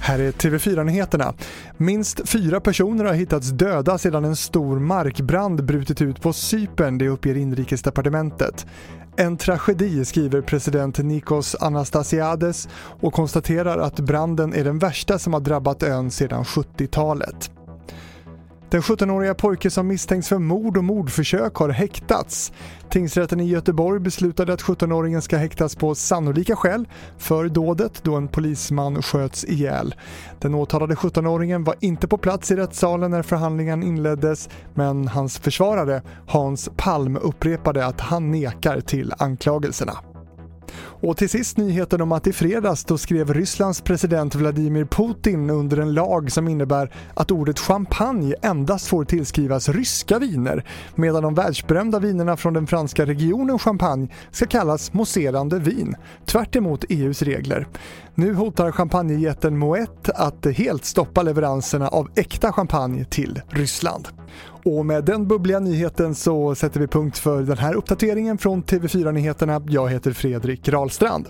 Här är TV4-nyheterna. Minst fyra personer har hittats döda sedan en stor markbrand brutit ut på Cypern, det uppger inrikesdepartementet. En tragedi skriver president Nikos Anastasiades och konstaterar att branden är den värsta som har drabbat ön sedan 70-talet. Den 17-åriga pojke som misstänks för mord och mordförsök har häktats. Tingsrätten i Göteborg beslutade att 17-åringen ska häktas på sannolika skäl för dådet då en polisman sköts ihjäl. Den åtalade 17-åringen var inte på plats i rättssalen när förhandlingen inleddes men hans försvarare Hans Palm upprepade att han nekar till anklagelserna. Och till sist nyheten om att i fredags då skrev Rysslands president Vladimir Putin under en lag som innebär att ordet champagne endast får tillskrivas ryska viner medan de världsberömda vinerna från den franska regionen Champagne ska kallas mousserande vin, tvärt EUs e regler. Nu hotar champagnejätten Moët att helt stoppa leveranserna av äkta champagne till Ryssland. Och med den bubbliga nyheten så sätter vi punkt för den här uppdateringen från TV4 Nyheterna. Jag heter Fredrik Rahlstrand.